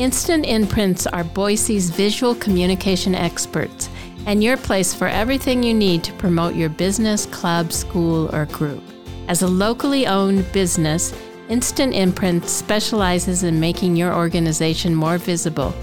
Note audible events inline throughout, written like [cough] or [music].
Instant Imprints are Boise's visual communication experts and your place for everything you need to promote your business, club, school, or group. As a locally owned business, Instant Imprints specializes in making your organization more visible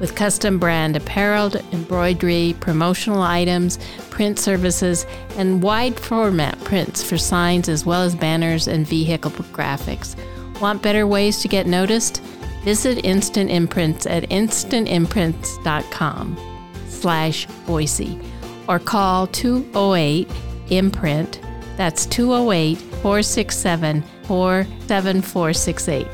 with custom brand apparel, embroidery, promotional items, print services, and wide format prints for signs as well as banners and vehicle graphics. Want better ways to get noticed? Visit Instant Imprints at instantimprints.com slash Boise or call 208 imprint. That's 208 467 47468.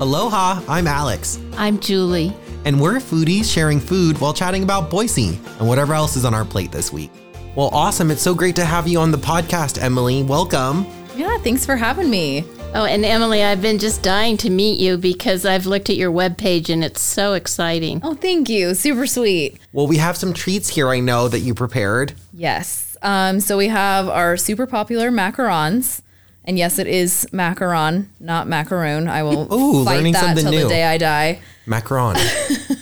Aloha, I'm Alex, I'm Julie. and we're foodies sharing food while chatting about Boise and whatever else is on our plate this week. Well, awesome. It's so great to have you on the podcast, Emily. Welcome. Yeah, thanks for having me. Oh, and Emily, I've been just dying to meet you because I've looked at your webpage and it's so exciting. Oh, thank you. Super sweet. Well, we have some treats here I know that you prepared. Yes. Um, so we have our super popular macarons. And yes, it is macaron, not macaroon. I will Ooh, fight learning that something new. the day I die. Macaron. [laughs]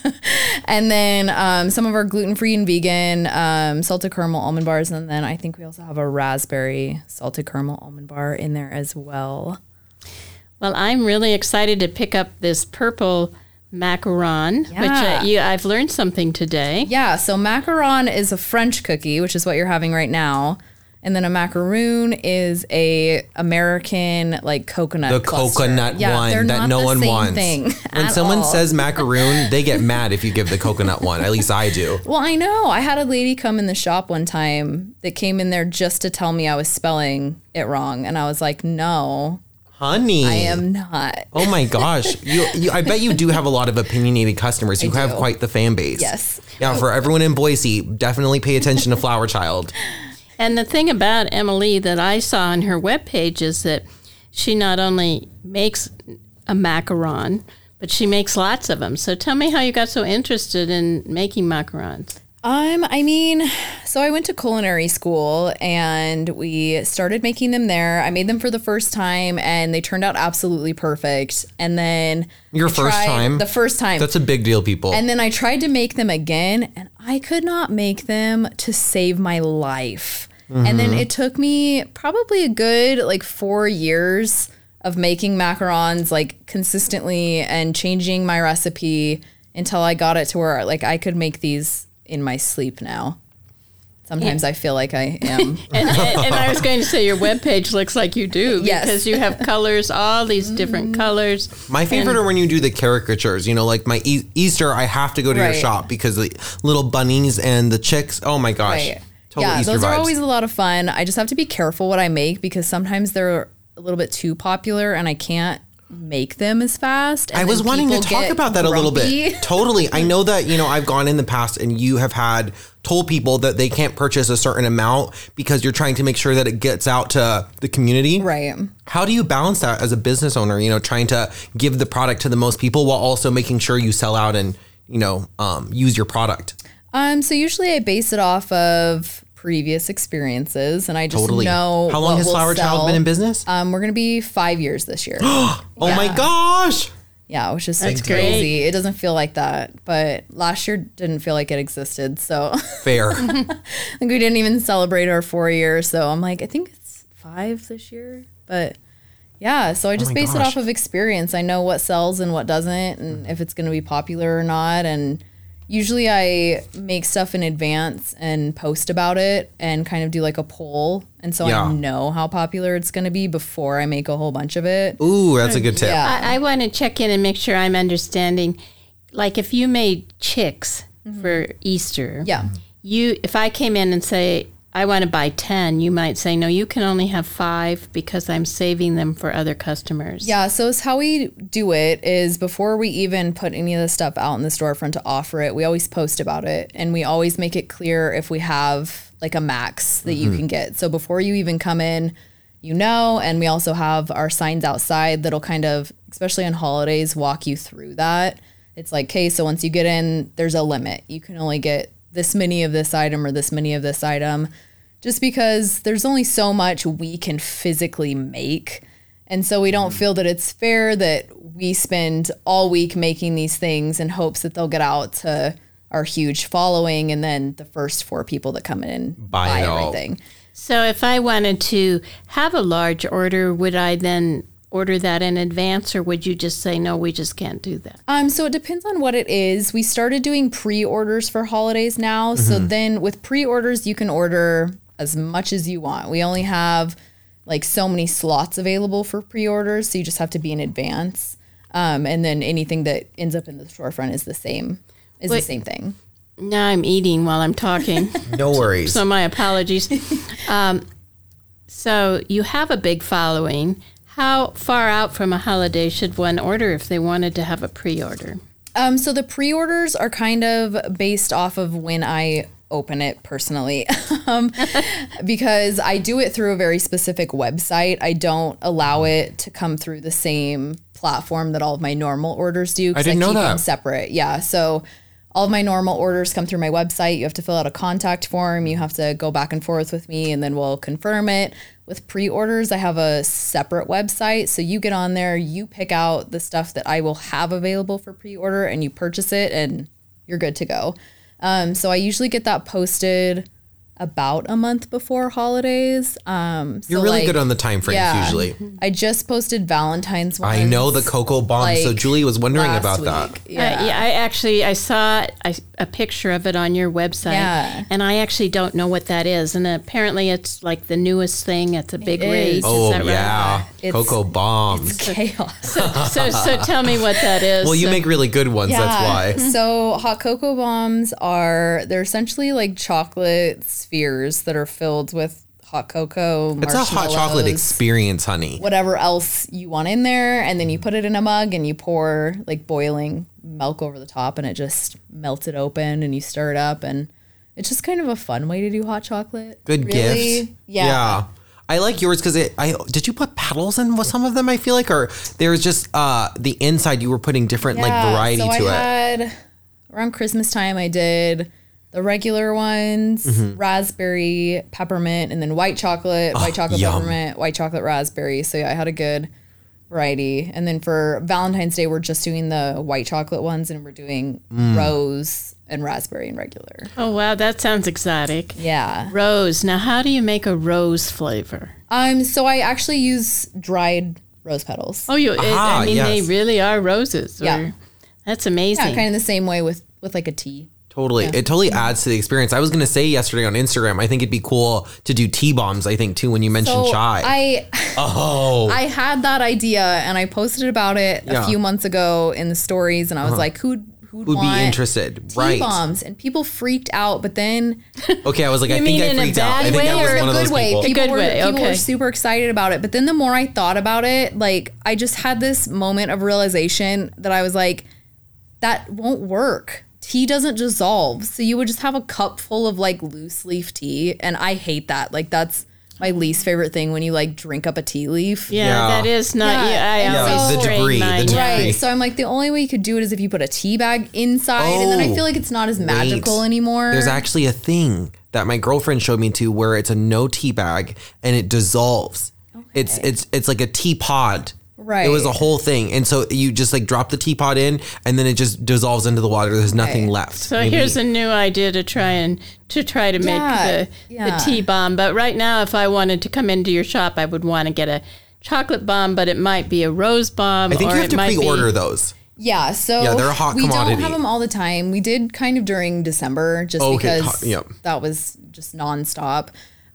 And then um, some of our gluten-free and vegan um, salted caramel almond bars. And then I think we also have a raspberry salted caramel almond bar in there as well. Well, I'm really excited to pick up this purple macaron, which Yeah. uh, you, I've learned something today. Yeah, so macaron is a French cookie, which is what you're having right now. And then a macaroon is a American like coconut. The cluster. coconut Yeah, they're one that not no the one same wants. Thing when at someone all. says macaroon, [laughs] they get mad if you give the coconut one. At least I do. Well, I know. I had a lady come in the shop one time that came in there just to tell me I was spelling it wrong. And I was like, no, Honey. I am not. Oh my gosh. [laughs] You, you I bet you do have a lot of opinionated customers. You have do. quite the fan base. Yes. Yeah, for everyone in Boise, definitely pay attention to Flour Child. [laughs] And the thing about Emily that I saw on her webpage is that she not only makes a macaron, but she makes lots of them. So tell me how you got so interested in making macarons. Um, I mean, so I went to culinary school and we started making them there. I made them for the first time and they turned out absolutely perfect. And then Your I first time? The first time. That's a big deal, people. and then I tried to make them again and I could not make them to save my life. And then it took me probably a good like 4 years of making macarons like consistently and changing my recipe until I got it to where like I could make these in my sleep now. Sometimes I feel like I am. [laughs] And, and, and I was going to say your webpage looks like you do Yes. because you have colors, all these different mm-hmm. colors. my favorite are when you do the caricatures. You know, like my e- Easter, I have to go to your shop because the little bunnies and the chicks. Oh my gosh. Right. Total yeah, Easter those vibes. are always a lot of fun. I just have to be careful what I make because sometimes they're a little bit too popular and I can't make them as fast. I was wanting to talk about that a little bit. [laughs] [laughs] Totally. I know that, you know, I've gone in the past and you have had told people that they can't purchase a certain amount because you're trying to make sure that it gets out to the community. Right. How do you balance that as a business owner, you know, trying to give the product to the most people while also making sure you sell out and, you know, um, use your product? Um, so usually I base it off of previous experiences and I just Totally. know How long what has will Flour Child been in business? Um, we're gonna be five years this year. [gasps] oh my gosh. yeah, which is That's like great. crazy. It doesn't feel like that, but last year didn't feel like it existed. So Fair. [laughs] like we didn't even celebrate our four years. So I'm like, I think it's five this year. But yeah, so I just my base it off of experience. I know what sells and what doesn't, and if it's going to be popular or not. And usually I make stuff in advance and post about it and kind of do like a poll. And so Yeah. I know how popular it's going to be before I make a whole bunch of it. Ooh, that's a good tip. Yeah. I, I want to check in and make sure I'm understanding. Like if you made chicks mm-hmm. for Easter, Yeah. you if I came in and say I want to buy 10, you might say, no, you can only have five because I'm saving them for other customers. Yeah, so it's how we do it is before we even put any of the stuff out in the storefront to offer it, we always post about it and we always make it clear if we have like a max that you mm-hmm. can get. So before you even come in, you know, and we also have our signs outside that'll kind of, especially on holidays, walk you through that. It's like, okay, so once you get in, there's a limit. You can only get this many of this item or this many of this item just because there's only so much we can physically make. And so we don't feel that it's fair that we spend all week making these things in hopes that they'll get out to our huge following and then the first four people that come in Buy buy, everything. So if I wanted to have a large order, would I then order that in advance or would you just say, no, we just can't do that? Um, so it depends on what it is. We started doing pre-orders for holidays now. So then with pre-orders, you can order as much as you want. We only have like so many slots available for pre-orders, so you just have to be in advance. Um, and then anything that ends up in the storefront is the same. Is Wait. the same thing. Now I'm eating while I'm talking. [laughs] No worries. so my apologies. Um, so you have a big following. How far out from a holiday should one order if they wanted to have a pre-order? Um, so the pre-orders are kind of based off of when I open it personally, [laughs] um, because I do it through a very specific website. I don't allow it to come through the same platform that all of my normal orders do. 'cause didn't know keep them that. separate. Yeah, so. All of my normal orders come through my website. You have to fill out a contact form. You have to go back and forth with me, and then we'll confirm it. With pre orders, I have a separate website. So you get on there, you pick out the stuff that I will have available for pre order, and you purchase it, and you're good to go. Um, so I usually get that posted about a month before holidays. Um, so You're really like, good on the time frames yeah. usually. I just posted Valentine's. I know the cocoa bomb. so Julie was wondering last about that. week. Yeah, yeah I actually I saw a picture of it on your website, Yeah. and I actually don't know what that is. And apparently, it's like the newest thing. It's a big is. race. Oh is that right? yeah, It's- cocoa bombs. Chaos. So, so tell me what that is. Well, you So- make really good ones. That's why. so hot cocoa bombs are they're essentially like chocolate spheres that are filled with hot cocoa. It's a hot chocolate experience, honey. Whatever else you want in there, and then you put it in a mug and you pour like boiling milk over the top, and it just melts it open, and you stir it up, and it's just kind of a fun way to do hot chocolate. Good Really? gift. Yeah. I like yours because it. I did you put petals in with some of them? I feel like, or there's just uh the inside. You were putting different like variety so to I it. had around Christmas time I did the regular ones, Mm-hmm. raspberry, peppermint, and then white chocolate, white chocolate yum. peppermint, white chocolate raspberry. So yeah, I had a good variety. And then for Valentine's Day we're just doing the white chocolate ones and we're doing Mm. rose and raspberry and regular. Oh wow, that sounds exotic. Yeah. Rose. Now, how do you make a rose flavor? Um so I actually use dried rose petals. Oh, you. it- Ah, I mean, they really are roses. Yeah. that's amazing. Yeah, kind of the same way with with like a tea. Totally, it totally adds to the experience. I was gonna say yesterday on Instagram. I think it'd be cool to do tea bombs. I think too when you mentioned So chai. I oh, [laughs] I had that idea and I posted about it Yeah. a few months ago in the stories, and I was uh-huh. like, who'd who'd would want be interested, tea right? bombs? And people freaked out, but then [laughs] Okay, I was like, [laughs] I think I in a freaked out. I bad think way I was or one in a of those good way, people. people, good were, way, people okay. were super excited about it. But then the more I thought about it, like I just had this moment of realization that I was like, that won't work. Tea doesn't dissolve, so you would just have a cup full of like loose leaf tea, and I hate that. Like that's my least favorite thing when you like drink up a tea leaf. yeah, Yeah. that is not. Yeah, Yeah, I and always so- The debris, the debris. Right. So I'm like, the only way you could do it is if you put a tea bag inside, and then I Oh, feel like it's not as magical Wait. anymore. There's actually a thing that my girlfriend showed me to where it's a no tea bag and it dissolves. Okay. It's it's it's like a teapot. It was a whole thing, and so you just like drop the teapot in, and then it just dissolves into the water. There's nothing Okay. left. So Maybe- here's a new idea to try and to try to make Yeah, the yeah. the tea bomb. But right now, if I wanted to come into your shop, I would want to get a chocolate bomb, but it might be a rose bomb. I think or you have to pre-order those. yeah. So Yeah, they're a hot we commodity. don't have them all the time. We did kind of during December, just Okay, because hot- yeah. that was just nonstop.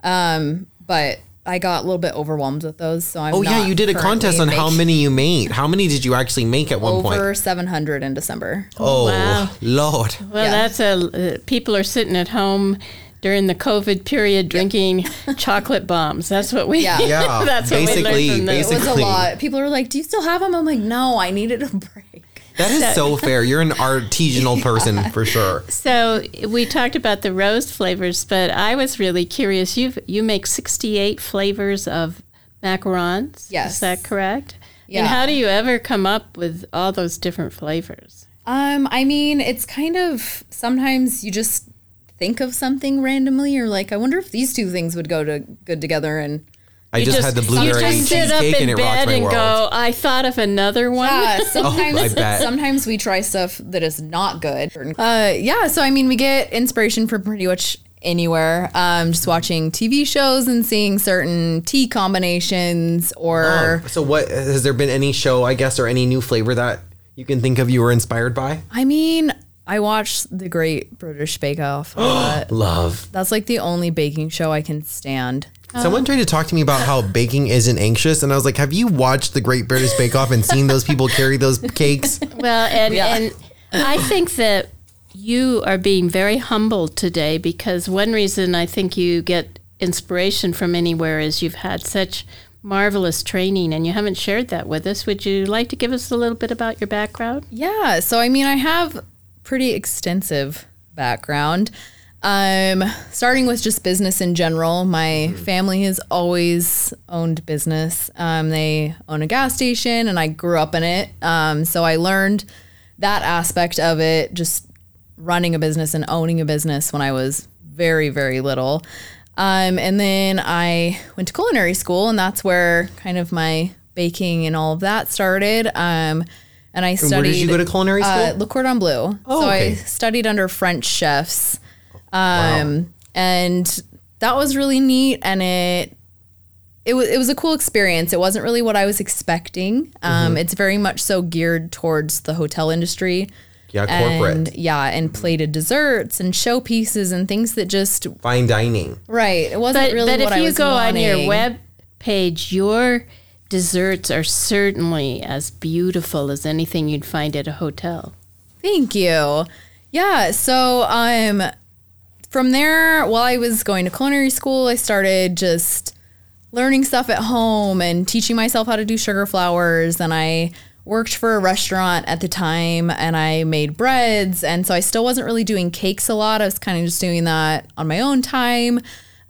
Um, but I got a little bit overwhelmed with those, so I'm. Oh yeah, you did a contest on currently how many you made. How many did you actually make at one point? Over 700 in December. Oh wow. Lord. Well, Yeah. that's a. Uh, people are sitting at home. during the COVID period drinking [laughs] chocolate bombs. That's what we. Yeah. Yeah, [laughs] that's what we basically- learned from this. It was a lot. People are like, "Do you still have them?" I'm like, "No, I needed a break." That is so fair. You're an artisanal [laughs] person for sure. So we talked about the rose flavors, but I was really curious. You you make sixty eight flavors of macarons. Yes. is that correct? Yeah. And how do you ever come up with all those different flavors? Um, I mean, it's kind of sometimes you just think of something randomly, or like, I wonder if these two things would go to good together. And I You just, had the blueberry you just sit up in and bed and world. go. I thought of another one. yeah, [laughs] sometimes I bet. sometimes we try stuff that is not good. Uh, yeah, so I mean, we get inspiration from pretty much anywhere. Um, just watching TV shows and seeing certain tea combinations, or Oh, so what has there been any show, I guess, or any new flavor that you can think of you were inspired by? I mean, I watched The Great British Bake Off. a [gasps] lot. Love. That's like the only baking show I can stand. Someone uh-huh. tried to talk to me about how baking isn't anxious, and I was like, "Have you watched the Great British Bake Off and seen those people carry those cakes?" [laughs] Well, and Yeah. and I think that you are being very humble today because one reason I think you get inspiration from anywhere is you've had such marvelous training and you haven't shared that with us. Would you like to give us a little bit about your background? Yeah, so I mean, I have pretty extensive background. Um, starting with just business in general, my family has always owned business. Um, they own a gas station, and I grew up in it. Um, so I learned that aspect of it, just running a business and owning a business when I was very, very little. Um, and then I went to culinary school, and that's where kind of my baking and all of that started. Um, and I studied. Where did you go to culinary school? Uh, Le Cordon Bleu. Oh, so okay. I studied under French chefs. Um, and that was really neat and it it was it was a cool experience. It wasn't really what I was expecting. Um, Mm-hmm. it's very much so geared towards the hotel industry. yeah, corporate, And yeah, and plated desserts and showpieces and things that just fine dining. right. It wasn't But, really but what if I you was go on your web page, your desserts are certainly as beautiful as anything you'd find at a hotel. Thank you. Yeah. So um, from there, while I was going to culinary school, I started just learning stuff at home and teaching myself how to do sugar flowers. And I worked for a restaurant at the time and I made breads. And so I still wasn't really doing cakes a lot. I was kind of just doing that on my own time.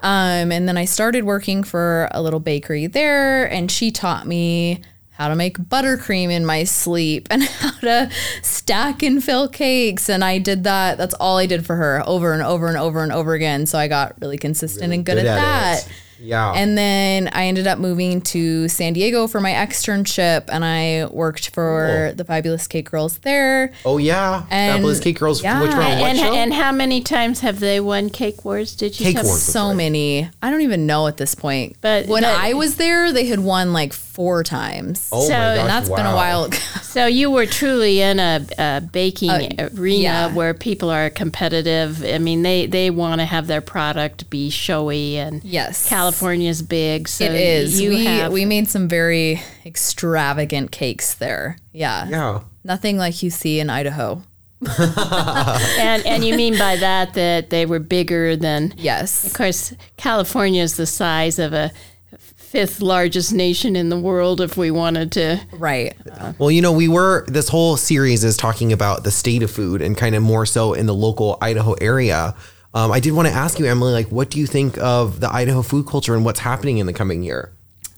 Um, and then I started working for a little bakery there, and she taught me how to make buttercream in my sleep and [laughs] how to stack and fill cakes. And I did that. That's all I did for her over and over and over and over again. So I got really consistent and good, at, that. it. Yeah. And then I ended up moving to San Diego for my externship, and I worked for Cool. the Fabulous Cake Girls there. oh yeah, And- Fabulous Cake Girls. yeah. Which one? What and, show? and how many times have they won Cake Wars? Did you Cake tell me? Wars. So many. I don't even know at this point. But- when but- I was there, they had won like four times. oh So- my gosh, and that's been a while ago. [laughs] So you were truly in a, a baking Uh, arena yeah. where people are competitive. I mean, they, they want to have their product be showy, and Yes. California's big. So it is. You we have we made some very extravagant cakes there. Yeah. Yeah. Nothing like you see in Idaho. [laughs] and and you mean by that that they were bigger than. Yes. Of course, California is the size of a fifth largest nation in the world. If we wanted to, Right. Well, you know, we were this whole series is talking about the state of food and kind of more so in the local Idaho area. Um, I did want to ask you, Emily, like, what do you think of the Idaho food culture and what's happening in the coming year?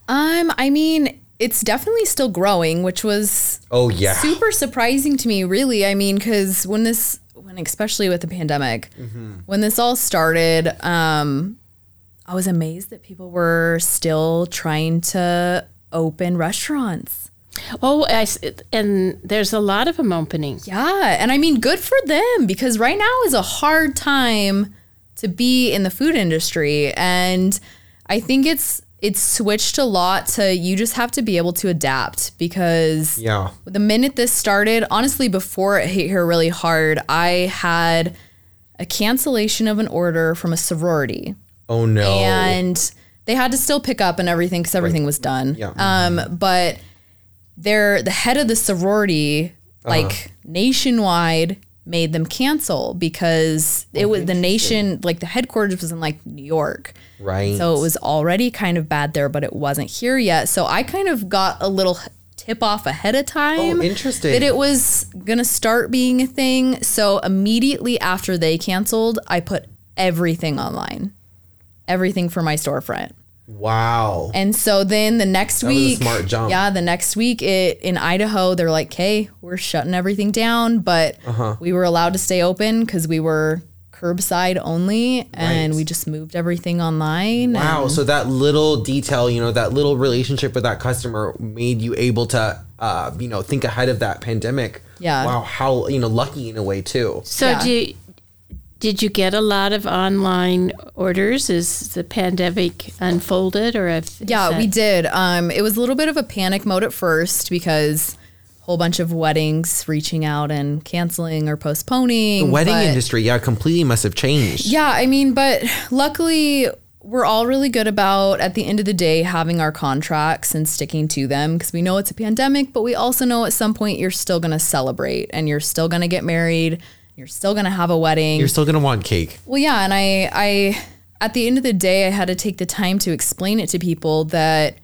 Um, I mean, it's definitely still growing, which was Oh yeah, super surprising to me, really. I mean, because when this, when especially with the pandemic, when this all started, um, I was amazed that people were still trying to open restaurants. Oh, I s and there's a lot of them opening. Yeah, and I mean, good for them because right now is a hard time to be in the food industry, and I think it's it's switched a lot to you just have to be able to adapt because yeah, the minute this started, honestly, before it hit here really hard, I had a cancellation of an order from a sorority, oh no, and they had to still pick up and everything because everything was done. Yeah. Um, but they're the head of the sorority, uh-huh. like nationwide, made them cancel because it oh, was the nation like the headquarters was in like New York. Right. So it was already kind of bad there, but it wasn't here yet. So I kind of got a little tip off ahead of oh, time. Oh, interesting. That it was gonna start being a thing. So immediately after they canceled, I put everything online. Everything for my storefront. Wow. And so then the next was a week, smart jump. yeah, the next week it in Idaho, they're like, "Hey, we're shutting everything down," but Uh-huh. we were allowed to stay open because we were curbside only, and Right. we just moved everything online. Wow. So that little detail, you know, that little relationship with that customer made you able to, uh, you know, think ahead of that pandemic. Yeah. Wow. How, you know, lucky in a way too. So Yeah. do you, did you get a lot of online orders as the pandemic unfolded, or if yeah, we did. Um, it was a little bit of a panic mode at first because a whole bunch of weddings reaching out and canceling or postponing. The wedding but- industry, yeah, completely must have changed. Yeah, I mean, but luckily we're all really good about at the end of the day having our contracts and sticking to them because we know it's a pandemic, but we also know at some point you're still going to celebrate and you're still going to get married, you're still going to have a wedding. You're still gonna want cake. Well, yeah, and I, I, at the end of the day, I had to take the time to explain it to people that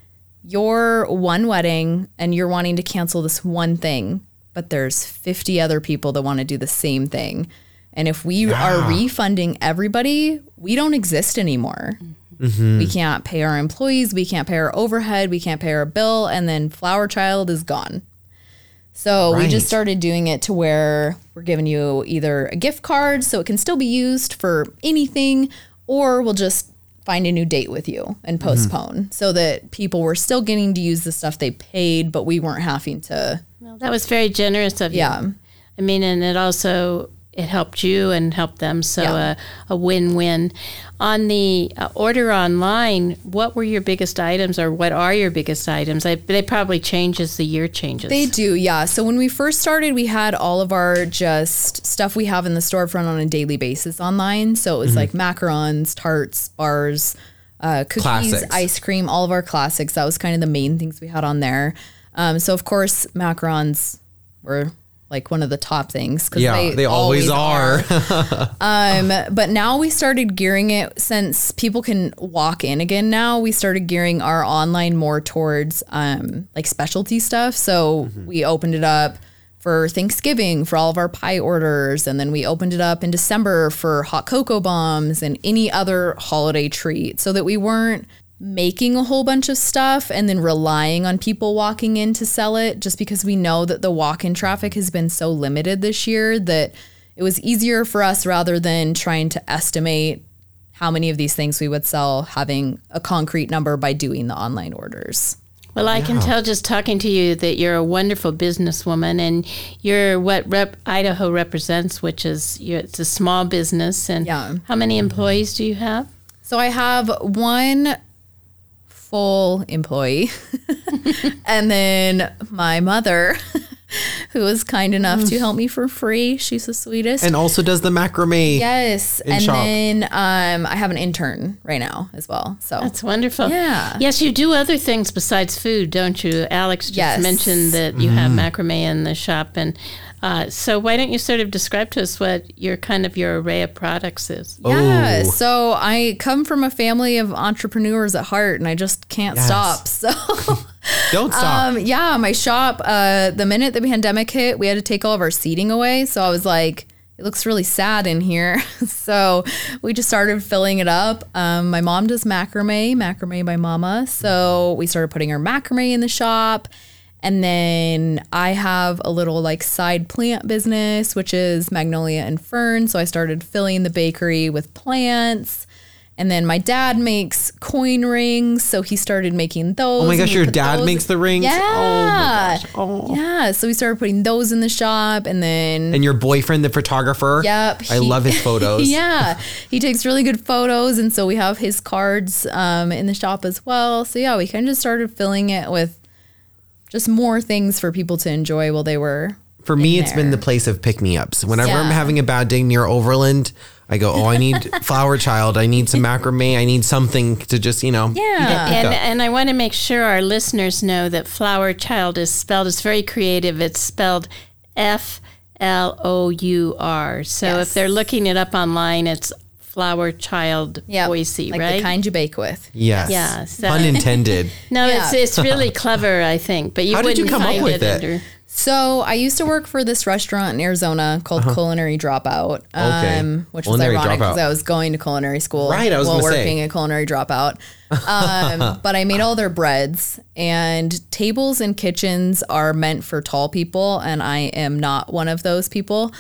you're one wedding and you're wanting to cancel this one thing, but there's 50 other people that want to do the same thing. And if we are refunding everybody, we don't exist anymore. Mm-hmm. We can't pay our employees, we can't pay our overhead, we can't pay our bill, and then Flour Child is gone. So we just started doing it to where we're giving you either a gift card so it can still be used for anything, or we'll just find a new date with you and mm-hmm. postpone so that people were still getting to use the stuff they paid, but we weren't having to. Well, that was very generous of you. Yeah. I mean, and it also it helped you and helped them, so Yeah. uh, a win-win. On the uh, order online, what were your biggest items, or what are your biggest items? I, they probably change as the year changes. They do, yeah. So when we first started, we had all of our just stuff we have in the storefront on a daily basis online. So it was like macarons, tarts, bars, uh, cookies, Classics. ice cream, all of our classics. That was kind of the main things we had on there. Um, so of course, macarons were like one of the top things because Yeah, they, always, are. [laughs] um, but now we started gearing it since people can walk in again. Now we started gearing our online more towards um, like specialty stuff. So we opened it up for Thanksgiving for all of our pie orders, and then we opened it up in December for hot cocoa bombs and any other holiday treat, so that we weren't making a whole bunch of stuff and then relying on people walking in to sell it just because we know that the walk-in traffic has been so limited this year that it was easier for us rather than trying to estimate how many of these things we would sell having a concrete number by doing the online orders. Well, I can tell just talking to you that you're a wonderful businesswoman, and you're what rep- Idaho represents, which is you're, it's a small business. And Yeah. how many employees do you have? So I have one full employee [laughs] and then my mother [laughs] who was kind enough to help me for free. She's the sweetest. and also does the macrame. yes. And shop. then um, I have an intern right now as well. So That's wonderful. Yeah. Yes, you do other things besides food, don't you? Alex just Yes. mentioned that you have macrame in the shop, and uh, so why don't you sort of describe to us what your kind of your array of products is? Yeah. Oh. So I come from a family of entrepreneurs at heart and I just can't Yes. stop. [laughs] So Don't stop. um yeah, my shop, uh the minute the pandemic hit, we had to take all of our seating away. So I was like, it looks really sad in here. [laughs] so we just started filling it up. Um, my mom does macrame, macrame by mama. So we started putting our macrame in the shop. And then I have a little like side plant business, which is magnolia and fern. So I started filling the bakery with plants. And then my dad makes coin rings, so he started making those. oh my gosh, your dad those- makes the rings? Yeah. Oh my gosh. Oh. Yeah. So we started putting those in the shop, and then And your boyfriend, the photographer. Yep. I he- love his [laughs] photos. yeah, he takes really good photos, and so we have his cards um, in the shop as well. So yeah, we kind of just started filling it with just more things for people to enjoy while they were. For me, in it's been the place of pick me ups. Whenever I'm having a bad day near Overland, I go, oh, I need [laughs] flour child. I need some macrame. I need something to just, you know. Yeah. And, up. and I want to make sure our listeners know that Flour Child is spelled, it's very creative. It's spelled F L O U R. So Yes. if they're looking it up online, it's Flour Child Yeah, Boise, like right? the kind you bake with. Yes. Yeah, so- Pun intended. [laughs] no, it's Yeah. it's really clever, I think. But you How did wouldn't you come up with it? under. So I used to work for this restaurant in Arizona called Culinary Dropout, Uh-huh. Okay. um, which Culinary was ironic because I was going to culinary school Right, I was while gonna say. working at Culinary Dropout. Um, [laughs] but I made all their breads, and tables and kitchens are meant for tall people, and I am not one of those people.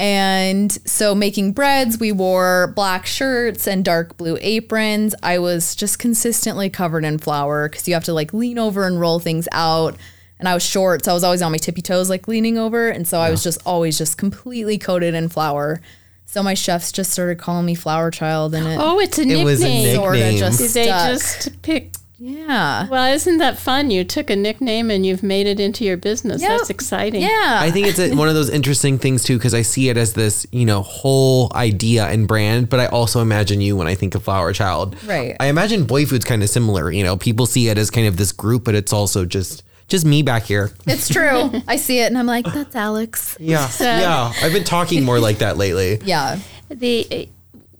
And so making breads, we wore black shirts and dark blue aprons. I was just consistently covered in flour because you have to like lean over and roll things out. And I was short, so I was always on my tippy toes, like leaning over. And so I was just always just completely coated in flour. So my chefs just started calling me Flour Child, and it Oh, it's a nickname. It was a nickname. sorta just they stuck. just pick? Yeah, Well, isn't that fun? You took a nickname and you've made it into your business. Yep. That's exciting. yeah. I think it's a, one of those interesting things too, because I see it as this, you know, whole idea and brand. But I also imagine you when I think of Flour Child. Right. I imagine Boy Food's kind of similar. You know, people see it as kind of this group, but it's also just just me back here. it's true. I see it, and I'm like, that's Alex. Yeah, [laughs] yeah. I've been talking more like that lately. Yeah. The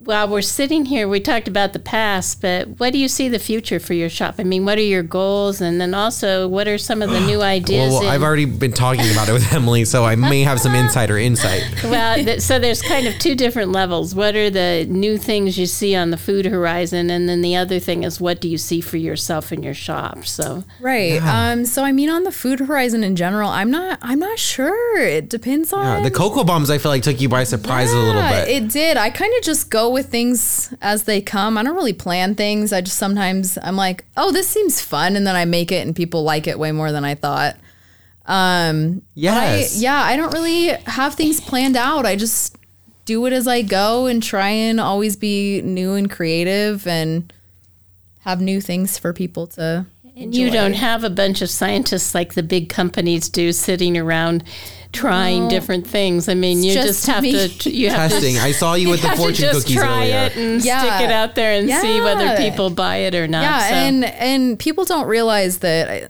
while we're sitting here, we talked about the past, but what do you see the future for your shop? I mean, what are your goals, and then also what are some of the new [sighs] ideas? Well, well, I've already been talking about it with [laughs] Emily, so I may have some insider insight. [laughs] well, th- so there's kind of two different levels. What are the new things you see on the food horizon, and then the other thing is what do you see for yourself in your shop? So Right. Um. So I mean, on the food horizon in general, I'm not. I'm not sure. It depends on Yeah, the cocoa bombs I feel like took you by surprise a little Yeah, bit. It did. I kind of just go with things as they come. I don't really plan things. I just sometimes I'm like, oh, this seems fun, and then I make it, and people like it way more than I thought. Um. I, yeah. I don't really have things planned out. I just do it as I go and try and always be new and creative and have new things for people to. and you don't have a bunch of scientists like the big companies do sitting around trying different things. I mean, you just just, have me. to you have Testing. to I saw [laughs] you with the have to fortune just cookies try earlier. it and Yeah. stick it out there and see whether people buy it or not. Yeah, So- and and people don't realize that. I,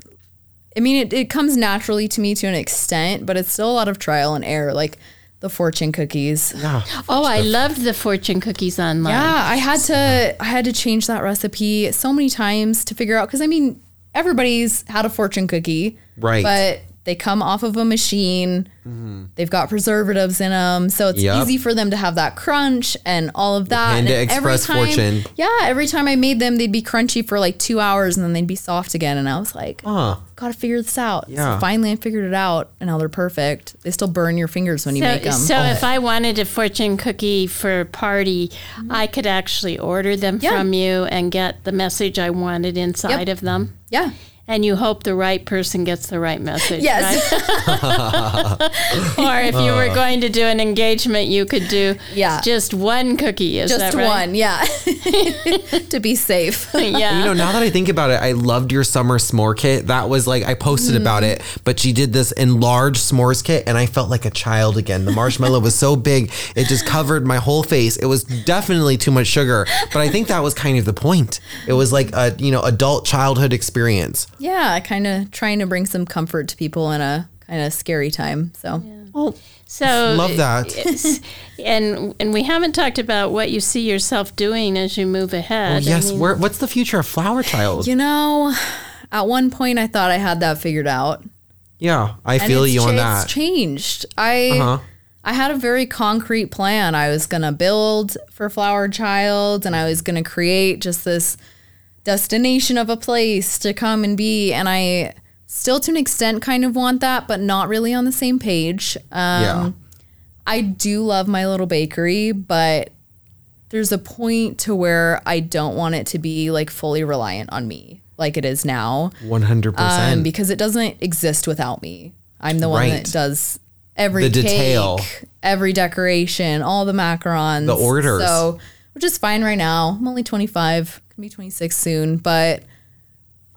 I mean, it, it comes naturally to me to an extent, but it's still a lot of trial and error. Like the fortune cookies. Yeah, oh, I loved the fortune cookies online. Yeah, I had to I had to change that recipe so many times to figure out because I mean everybody's had a fortune cookie, Right. But they come off of a machine. Mm-hmm. They've got preservatives in them, so it's Yep. easy for them to have that crunch and all of that. Panda and every Express time, fortune. Yeah, every time I made them, they'd be crunchy for like two hours, and then they'd be soft again. And I was like, Huh. gotta figure this out. Yeah. So finally, I figured it out, and now they're perfect. They still burn your fingers when you make them. so oh. if I wanted a fortune cookie for a party, I could actually order them Yeah. from you and get the message I wanted inside Yep. of them. yeah. And you hope the right person gets the right message. Yes. right? [laughs] or if you were uh. going to do an engagement, you could do Yeah. just one cookie. Is Just that right? one. Yeah. [laughs] to be safe. [laughs] Yeah. You know, now that I think about it, I loved your summer s'more kit. That was like I posted mm-hmm. about it, but she did this enlarged s'mores kit, and I felt like a child again. The marshmallow was so big, it just covered my whole face. It was definitely too much sugar, but I think that was kind of the point. It was like a you know adult childhood experience. Yeah, kind of trying to bring some comfort to people in a kind of scary time. So, Oh, So love that. [laughs] and and we haven't talked about what you see yourself doing as you move ahead. Oh, I yes. mean, Where, what's the future of Flour Child? you know, at one point I thought I had that figured out. Yeah, I And feel it's you on that. It's changed. I Uh-huh. I had a very concrete plan. I was gonna build for Flour Child, and I was gonna create just this destination of a place to come and be. And I still, to an extent, kind of want that, but not really on the same page. Um, yeah. I do love my little bakery, but there's a point to where I don't want it to be like fully reliant on me like it is now One hundred um, percent. because it doesn't exist without me. I'm the one Right. that does every The detail. cake, every decoration, all the macarons, The orders. So, which is fine right now. I'm only 25, gonna be 26 soon, but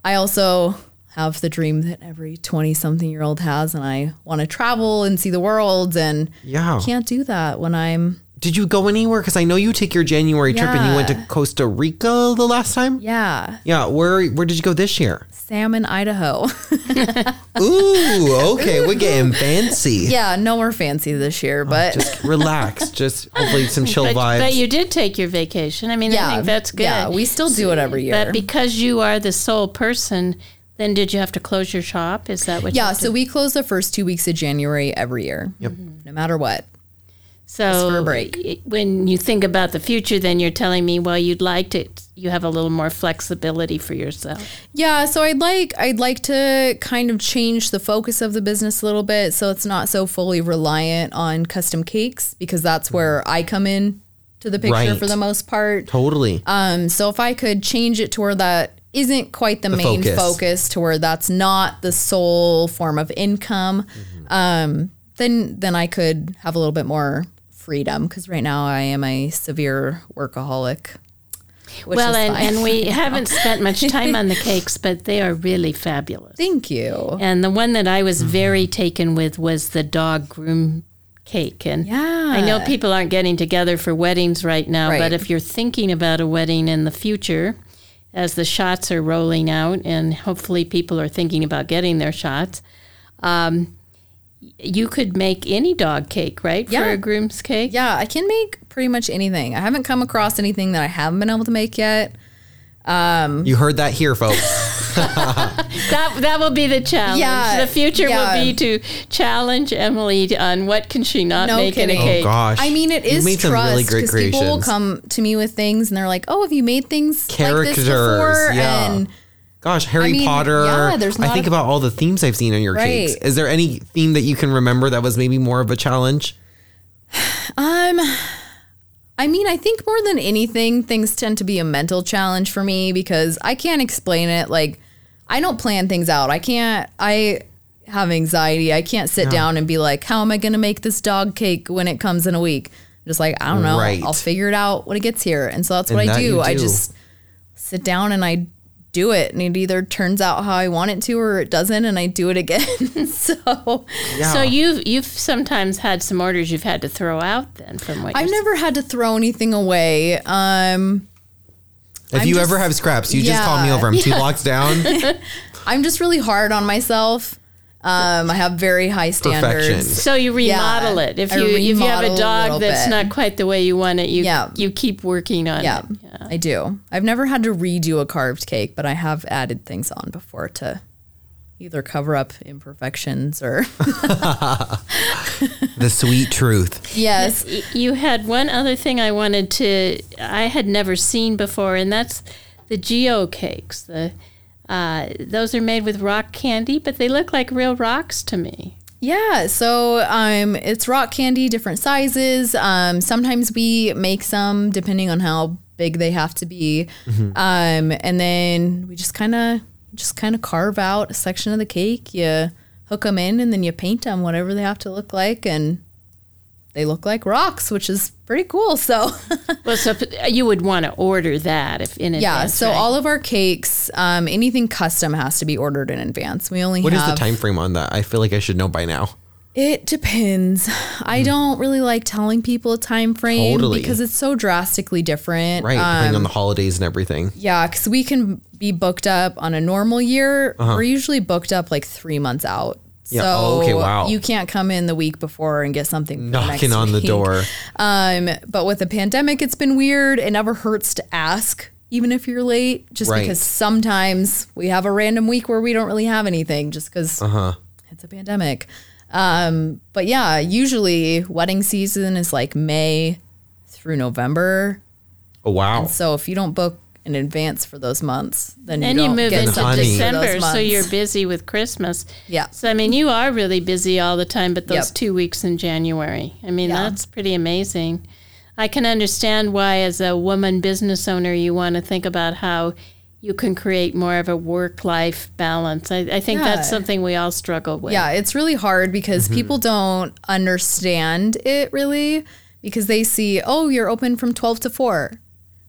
I also have the dream that every 20 something year old has, and I want to travel and see the world, and Yeah. can't do that when I'm did you go anywhere? Because I know you take your January trip and you went to Costa Rica the last time. Yeah. Yeah, where where did you go this year? Salmon, Idaho. [laughs] Ooh, okay, we're getting fancy. [laughs] yeah, no more fancy this year, oh, but Just relax. [laughs] Just hopefully some chill But, vibes. but you did take your vacation. I mean, I yeah, think that's good. Yeah, we still do it every year. But because you are the sole person, then did you have to close your shop? Is that what? You Yeah, You so we close the first two weeks of January every year. Yep. No matter what. So for a break. When you think about the future, then you're telling me, well, you'd like to. You have a little more flexibility for yourself. Yeah, so I'd like I'd like to kind of change the focus of the business a little bit so it's not so fully reliant on custom cakes because that's where I come in to the picture Right. for the most part. totally. Um, so if I could change it to where that isn't quite the, main focus. focus. to where that's not the sole form of income, um, then then I could have a little bit more freedom because right now I am a severe workaholic. well, and, and we [laughs] haven't spent much time on the [laughs] cakes, but they are really fabulous. thank you. And the one that I was very taken with was the dog groom cake. And Yeah. I know people aren't getting together for weddings right now, Right. but if you're thinking about a wedding in the future, as the shots are rolling out, and hopefully people are thinking about getting their shots, um, you could make any dog cake, right? For Yeah. a groom's cake. Yeah, I can make pretty much anything. I haven't come across anything that I haven't been able to make yet. Um, you heard that here, folks. [laughs] [laughs] That that will be the challenge. Yeah, the future yeah. will be to challenge Emily on what can she not No make in a kidding. oh cake. gosh. I mean, it is You've made some trust really great because people will come to me with things and they're like, "Oh, have you made things like this before?" yeah. And Gosh, Harry mean, Potter. yeah, there's I think a- about all the themes I've seen on your Right. cakes. Is there any theme that you can remember that was maybe more of a challenge? [sighs] um, I mean, I think more than anything, things tend to be a mental challenge for me because I can't explain it. Like, I don't plan things out. I can't. I have anxiety. I can't sit down and be like, "How am I going to make this dog cake when it comes in a week?" Just like I don't know. Right. I'll figure it out when it gets here. And so that's what And I that do. you I just sit down and I do it and it either turns out how I want it to or it doesn't and I do it again. [laughs] so Yeah. So you've you've sometimes had some orders you've had to throw out then from what I've you're never had to throw anything away. Um if I'm you just- ever have scraps, you just call me over. I'm two blocks down. [laughs] I'm just really hard on myself. Um I have very high standards. Perfection. So you remodel Yeah, it. If I you if you have a a dog little that's bit. not quite the way you want it, you Yeah. you keep working on Yeah, it. Yeah. I do. I've never had to redo a carved cake, but I have added things on before to either cover up imperfections or [laughs] the sweet truth. yes. You had one other thing I wanted to I had never seen before, and that's the geo cakes. The uh, those are made with rock candy, but they look like real rocks to me. Yeah, so um, it's rock candy, different sizes. Um, sometimes we make some depending on how big they have to be, um, and then we just kind of just kind of carve out a section of the cake. You hook them in, and then you paint them whatever they have to look like, and they look like rocks, which is pretty cool. So [laughs] Well, so you would want to order that if in yeah, advance. Yeah. So right? all of our cakes, um, anything custom has to be ordered in advance. We only What is have the time frame on that? I feel like I should know by now. It depends. I don't really like telling people a time frame Hmm. Totally. because it's so drastically different. Right, Um, depending on the holidays and everything. yeah, because we can be booked up on a normal year. Uh-huh. We're usually booked up like three months out. Yeah, So oh, okay, wow. you can't come in the week before and get something Knocking next on the door. Um, but with the pandemic, it's been weird. It never hurts to ask, even if you're late, just Right. because sometimes we have a random week where we don't really have anything, just because Uh-huh. it's a pandemic. Um, but yeah, usually wedding season is like May through November. Oh wow. And So if you don't book in advance for those months, then you and you don't move get into something for those December, so you're busy with Christmas. Yeah. So I mean, you are really busy all the time, but those Yep. two weeks in January, I mean, Yeah. that's pretty amazing. I can understand why, as a woman business owner, you want to think about how you can create more of a work-life balance. I, I think that's something we all struggle with. Yeah, it's really hard because mm-hmm. people don't understand it really because they see, oh, you're open from 12 to 4.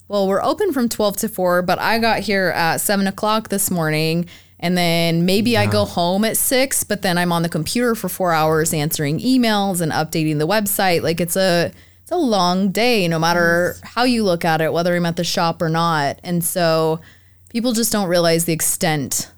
Well, we're open from 12 to 4, but I got here at 7 o'clock this morning. And then maybe I go home at 6, but then I'm on the computer for four hours answering emails and updating the website. Like it's a it's a long day, no matter how you look at it, whether I'm at the shop or not. And so people just don't realize the extent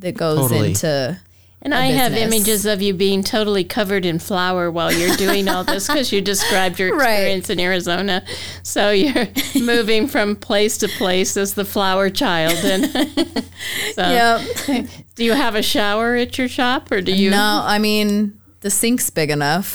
that goes Totally. into. And I have images of you being totally covered in flour while you're doing all this because you described your [laughs] Right. experience in Arizona. So you're [laughs] moving from place to place as the flour child. And [laughs] so, Yep. do you have a shower at your shop, or do you? No, I mean the sink's big enough.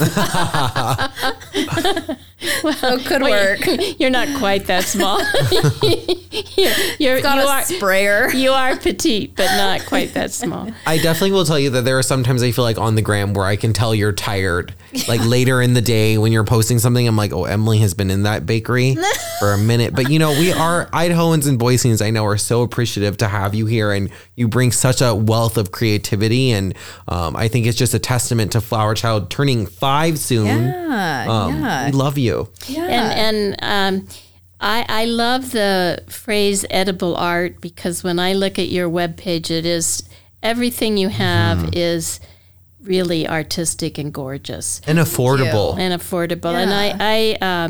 So it could Wait, work. [laughs] You're not quite that small. [laughs] [laughs] you're, you're, Got you a are sprayer. you are petite, but not quite that small. I definitely will tell you that there are sometimes I feel like on the gram where I can tell you're tired. Like later in the day when you're posting something, I'm like, oh, Emily has been in that bakery for a minute. But you know, we are Idahoans and Boiseans, I know, are so appreciative to have you here and you bring such a wealth of creativity. And um, I think it's just a testament to Flour Child turning five soon. Yeah, Um, yeah, We love you. Yeah. And and um, I I love the phrase edible art because when I look at your webpage, it is everything you have Mm-hmm. is really artistic and gorgeous And affordable. and affordable. And I I. Uh,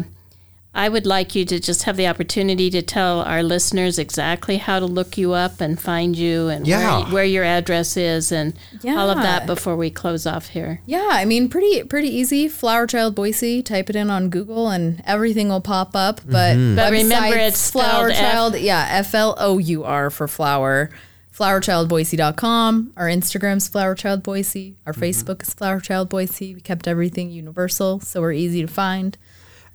I would like you to just have the opportunity to tell our listeners exactly how to look you up and find you and Yeah. where, where your address is and all of that before we close off here. Yeah, I mean, pretty pretty easy. Flour Child Boise. Type it in on Google, and everything will pop up. But mm-hmm. But remember, websites, it's Flour spelled F- Child. Yeah, F L O U R for flour. FlourChildBoise.com. Our Instagram's Flour Child Boise. Our mm-hmm. Facebook is Flour Child Boise. We kept everything universal, so we're easy to find.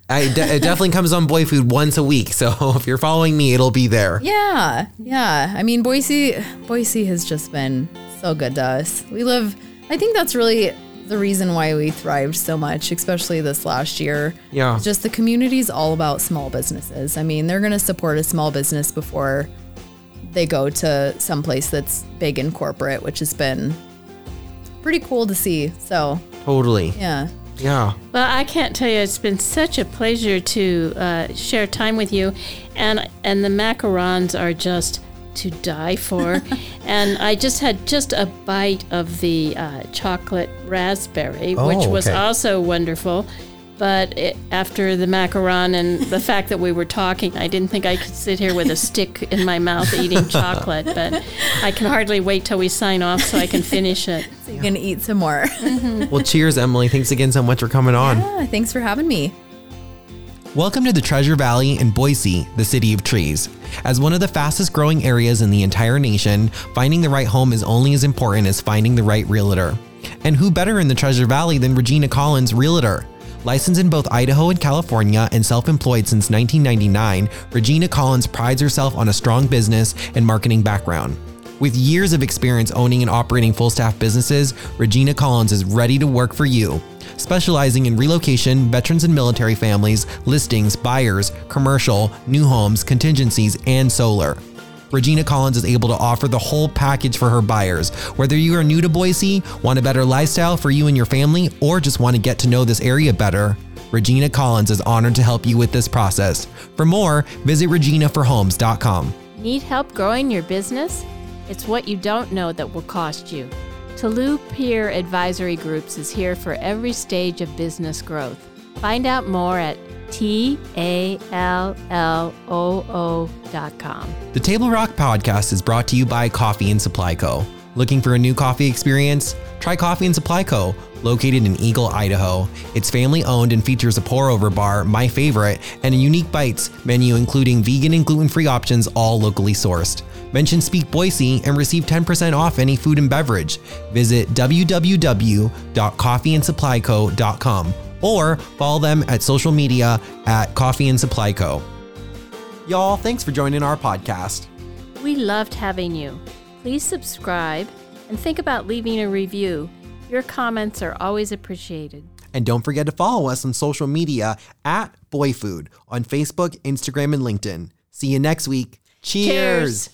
I de- it definitely comes on Boy Food once a week. So [laughs] if you're following me, it'll be there. Yeah, yeah. I mean, Boise, Boise has just been so good to us. We live. I think that's really the reason why we thrived so much, especially this last year. Yeah. Just the community's all about small businesses. I mean, they're going to support a small business before they go to someplace that's big and corporate, which has been pretty cool to see. So, Totally. yeah. Yeah. Well, I can't tell you, it's been such a pleasure to uh, share time with you, and and the macarons are just to die for. [laughs] and I just had just a bite of the uh, chocolate raspberry, which Oh, was okay. also wonderful. But it, after the macaron and the fact that we were talking, I didn't think I could sit here with a stick in my mouth eating [laughs] chocolate. But I can hardly wait till we sign off so I can finish it. [laughs] So you're going to eat some more. [laughs] Mm-hmm. Well, cheers, Emily. Thanks again so much for coming on. yeah, thanks for having me. Welcome to the Treasure Valley in Boise, the city of trees. As one of the fastest growing areas in the entire nation, finding the right home is only as important as finding the right realtor. And who better in the Treasure Valley than Regina Collins, realtor? Licensed in both Idaho and California and self employed since 1999, Regina Collins prides herself on a strong business and marketing background. With years of experience owning and operating full staff businesses, Regina Collins is ready to work for you. Specializing in relocation, veterans and military families, listings, buyers, commercial, new homes, contingencies, and solar. Regina Collins is able to offer the whole package for her buyers. Whether you are new to Boise, want a better lifestyle for you and your family, or just want to get to know this area better, Regina Collins is honored to help you with this process. For more, visit reginaforhomes.com. Need help growing your business? It's what you don't know that will cost you. Toulouse Peer Advisory Groups is here for every stage of business growth. Find out more at T A L L O O.com. The Table Rock podcast is brought to you by Coffee and Supply Co. Looking for a new coffee experience? Try Coffee and Supply Co., located in Eagle, Idaho. It's family owned and features a pour over bar, my favorite, and a unique bites menu including vegan and gluten free options, all locally sourced. Mention Speak Boise and receive 10% off any food and beverage. Visit www.coffeeandsupplyco.com or follow them at social media at Coffee and Supply Co. Y'all, thanks for joining our podcast. We loved having you. Please subscribe and think about leaving a review. Your comments are always appreciated. And don't forget to follow us on social media at BoyFood on Facebook, Instagram, and LinkedIn. See you next week. Cheers. Cheers.